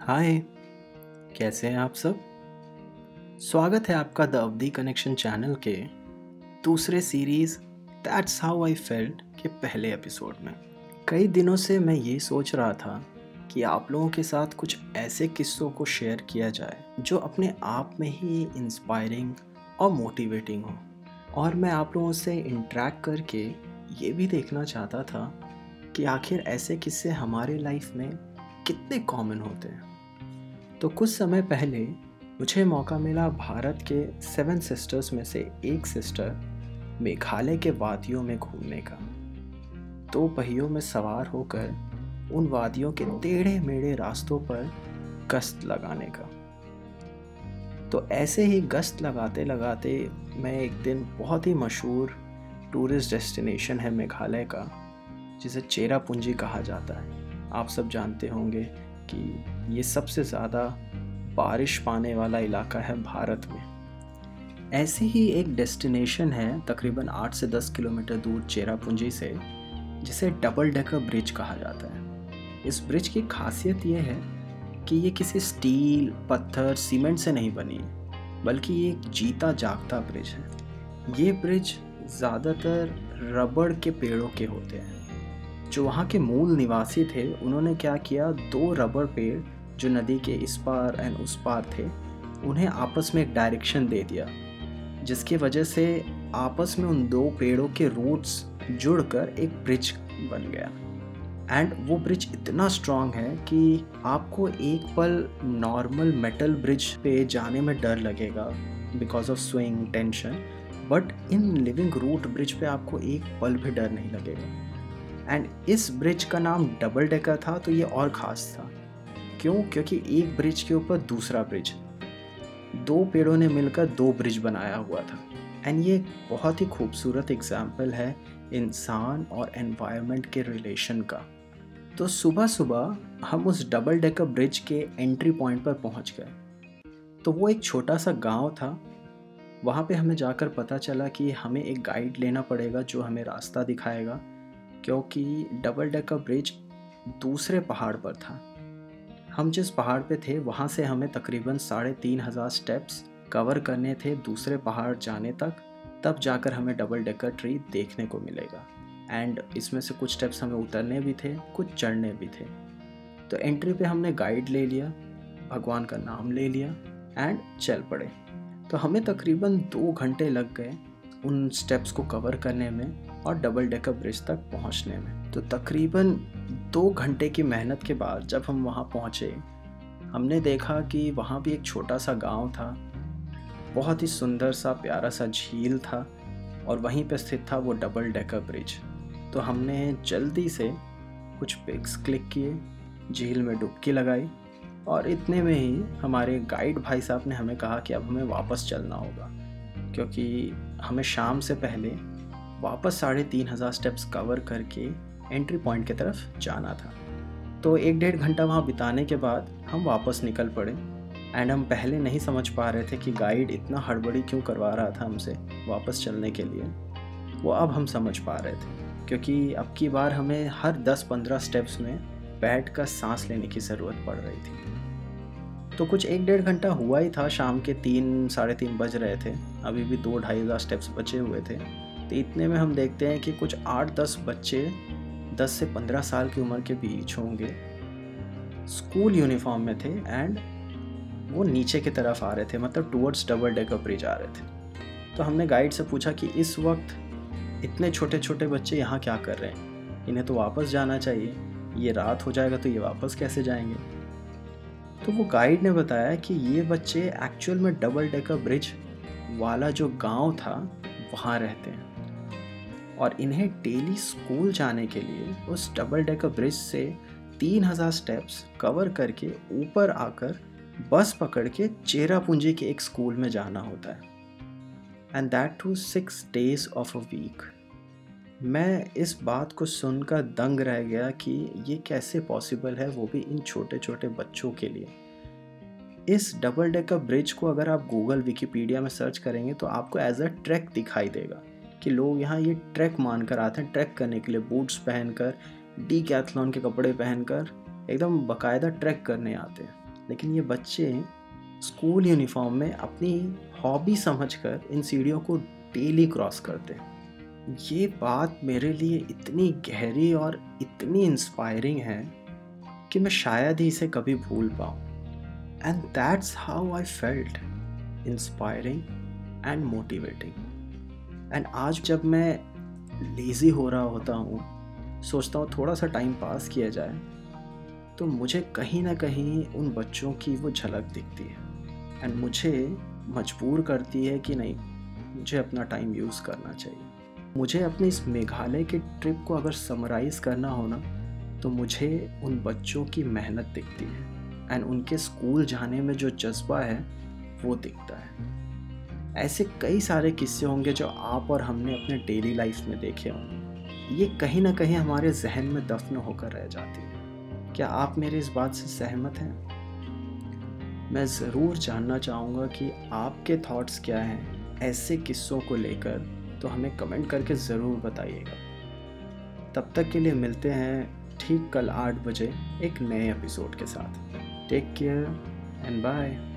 हाय, कैसे हैं आप सब? स्वागत है आपका द अवधि कनेक्शन चैनल के दूसरे series that's how I felt के पहले एपिसोड में। कई दिनों से मैं ये सोच रहा था कि आप लोगों के साथ कुछ ऐसे किस्सों को शेयर किया जाए, जो अपने आप में ही इंस्पायरिंग और मोटिवेटिंग हो। और मैं आप लोगों से इंटरेक्ट करके ये भी देखना चाहता था कि आखिर ऐसे किस्से हमारे लाइफ में कितने कॉमन होते हैं। तो कुछ समय पहले मुझे मौका मिला भारत के सेवन सिस्टर्स में से एक सिस्टर मेघालय के वादियों में घूमने का। दो पहियों में सवार होकर उन वादियों के टेढ़े मेढ़े रास्तों पर गश्त लगाने का। तो ऐसे ही गश्त लगाते लगाते मैं एक दिन बहुत ही मशहूर टूरिस्ट डेस्टिनेशन है मेघालय का, जिसे चेरापूंजी कहा जाता है। आप सब जानते होंगे कि ये सबसे ज़्यादा बारिश पाने वाला इलाका है भारत में। ऐसी ही एक डेस्टिनेशन है तकरीबन आठ से दस किलोमीटर दूर चेरापूंजी से, जिसे डबल डेकर ब्रिज कहा जाता है। इस ब्रिज की खासियत यह है कि ये किसी स्टील, पत्थर, सीमेंट से नहीं बनी है बल्कि ये एक जीता जागता ब्रिज है। ये ब्रिज ज़्यादातर रबड़ के पेड़ों के होते हैं। जो वहाँ के मूल निवासी थे, उन्होंने क्या किया? दो रबर पेड़ जो नदी के इस पार एंड उस पार थे, उन्हें आपस में एक डायरेक्शन दे दिया, जिसकी वजह से आपस में उन दो पेड़ों के रूट्स जुड़कर एक ब्रिज बन गया। एंड वो ब्रिज इतना स्ट्रांग है कि आपको एक पल नॉर्मल मेटल ब्रिज पे जाने में डर लगेगा because of swing tension but in living root bridge पे आपको एक पल भी डर नहीं लगेगा। एंड इस ब्रिज का नाम डबल डेकर था तो ये और ख़ास था। क्यों? क्योंकि एक ब्रिज के ऊपर दूसरा ब्रिज दो पेड़ों ने मिलकर दो ब्रिज बनाया हुआ था। एंड ये बहुत ही खूबसूरत एग्ज़ाम्पल है इंसान और एनवायरनमेंट के रिलेशन का। तो सुबह सुबह हम उस डबल डेकर ब्रिज के एंट्री पॉइंट पर पहुँच गए। तो वो एक छोटा सा गाँव था। वहाँ पे हमें जाकर पता चला कि हमें एक गाइड लेना पड़ेगा जो हमें रास्ता दिखाएगा। क्योंकि डबल डेकर ब्रिज दूसरे पहाड़ पर था। हम जिस पहाड़ पे थे, वहाँ से हमें तकरीबन साढ़े तीन हज़ार स्टेप्स कवर करने थे दूसरे पहाड़ जाने तक, तब जाकर हमें डबल डेकर ट्री देखने को मिलेगा। एंड इसमें से कुछ स्टेप्स हमें उतरने भी थे, कुछ चढ़ने भी थे। तो एंट्री पे हमने गाइड ले लिया, भगवान का नाम ले लिया एंड चल पड़े। तो हमें तकरीबन दो घंटे लग गए उन स्टेप्स को कवर करने में। और डबल डेकर ब्रिज तक पहुँचने में। तो तकरीबन दो घंटे की मेहनत के बाद जब हम वहाँ पहुँचे, हमने देखा कि वहाँ भी एक छोटा सा गाँव था। बहुत ही सुंदर सा, प्यारा सा झील था और वहीं पर स्थित था वो डबल डेकर ब्रिज तो हमने जल्दी से कुछ पिक्स क्लिक किए, झील में डुबकी लगाई और इतने में ही हमारे गाइड भाई साहब ने हमें कहा कि अब हमें वापस चलना होगा, क्योंकि हमें शाम से पहले वापस साढ़े तीन हज़ार स्टेप्स कवर करके एंट्री पॉइंट की तरफ़ जाना था। तो एक डेढ़ घंटा वहाँ बिताने के बाद हम वापस निकल पड़े एंड हम पहले नहीं समझ पा रहे थे कि गाइड इतना हड़बड़ी क्यों करवा रहा था हमसे वापस चलने के लिए। वो अब हम समझ पा रहे थे, क्योंकि अब की बार हमें हर 10-15 स्टेप्स में बैठ कर सांस लेने की ज़रूरत पड़ रही थी। तो कुछ एक डेढ़ घंटा हुआ ही था, शाम के तीन, साढ़े तीन बज रहे थे। अभी भी दो ढाई हज़ार स्टेप्स बचे हुए थे। तो इतने में हम देखते हैं कि कुछ आठ दस बच्चे दस से पंद्रह साल की उम्र के बीच होंगे। स्कूल यूनिफॉर्म में थे एंड वो नीचे की तरफ़ आ रहे थे मतलब टूवर्ड्स डबल डेकर ब्रिज आ रहे थे। तो हमने गाइड से पूछा कि इस वक्त इतने छोटे छोटे बच्चे यहाँ क्या कर रहे हैं? इन्हें तो वापस जाना चाहिए। ये रात हो जाएगा तो ये वापस कैसे जाएँगे? तो वो गाइड ने बताया कि ये बच्चे एक्चुअल में डबल डेकर ब्रिज वाला जो गाँव था, वहाँ रहते हैं। और इन्हें डेली स्कूल जाने के लिए उस डबल डेकर ब्रिज से तीन हज़ार स्टेप्स कवर करके ऊपर आकर बस पकड़ के चेरापूंजी के एक स्कूल में जाना होता है। And that two six days of a week मैं इस बात को सुनकर दंग रह गया कि ये कैसे पॉसिबल है वो भी इन छोटे छोटे बच्चों के लिए। इस डबल डेकर ब्रिज को अगर आप गूगल विकीपीडिया में सर्च करेंगे तो आपको एज अ ट्रैक दिखाई देगा। कि लोग यहाँ ये ट्रैक मान कर आते हैं, ट्रैक करने के लिए बूट्स पहनकर डी कैथलॉन के कपड़े पहनकर एकदम बाकायदा ट्रैक करने आते हैं। लेकिन ये बच्चे स्कूल यूनिफॉर्म में अपनी हॉबी समझकर इन सीढ़ियों को डेली क्रॉस करते हैं। ये बात मेरे लिए इतनी गहरी और इतनी इंस्पायरिंग है कि मैं शायद ही इसे कभी भूल पाऊँ। And that's how I felt inspiring and motivating and आज जब मैं लेज़ी हो रहा होता हूँ, सोचता हूँ थोड़ा सा टाइम पास किया जाए तो मुझे कहीं ना कहीं उन बच्चों की वो झलक दिखती है। एंड मुझे मजबूर करती है कि नहीं, मुझे अपना टाइम यूज़ करना चाहिए। मुझे अपने इस मेघालय के ट्रिप को अगर समराइज़ करना हो ना तो मुझे उन बच्चों की मेहनत दिखती है। एंड उनके स्कूल जाने में जो जज्बा है, वो दिखता है। ऐसे कई सारे किस्से होंगे जो आप और हमने अपने डेली लाइफ में देखे होंगे। ये कहीं ना कहीं हमारे जहन में दफन होकर रह जाती है। क्या आप मेरे इस बात से सहमत हैं? मैं ज़रूर जानना चाहूँगा कि आपके थॉट्स क्या हैं। ऐसे किस्सों को लेकर तो हमें कमेंट करके ज़रूर बताइएगा। तब तक के लिए मिलते हैं ठीक कल आठ बजे एक नए एपिसोड के साथ। Take care and bye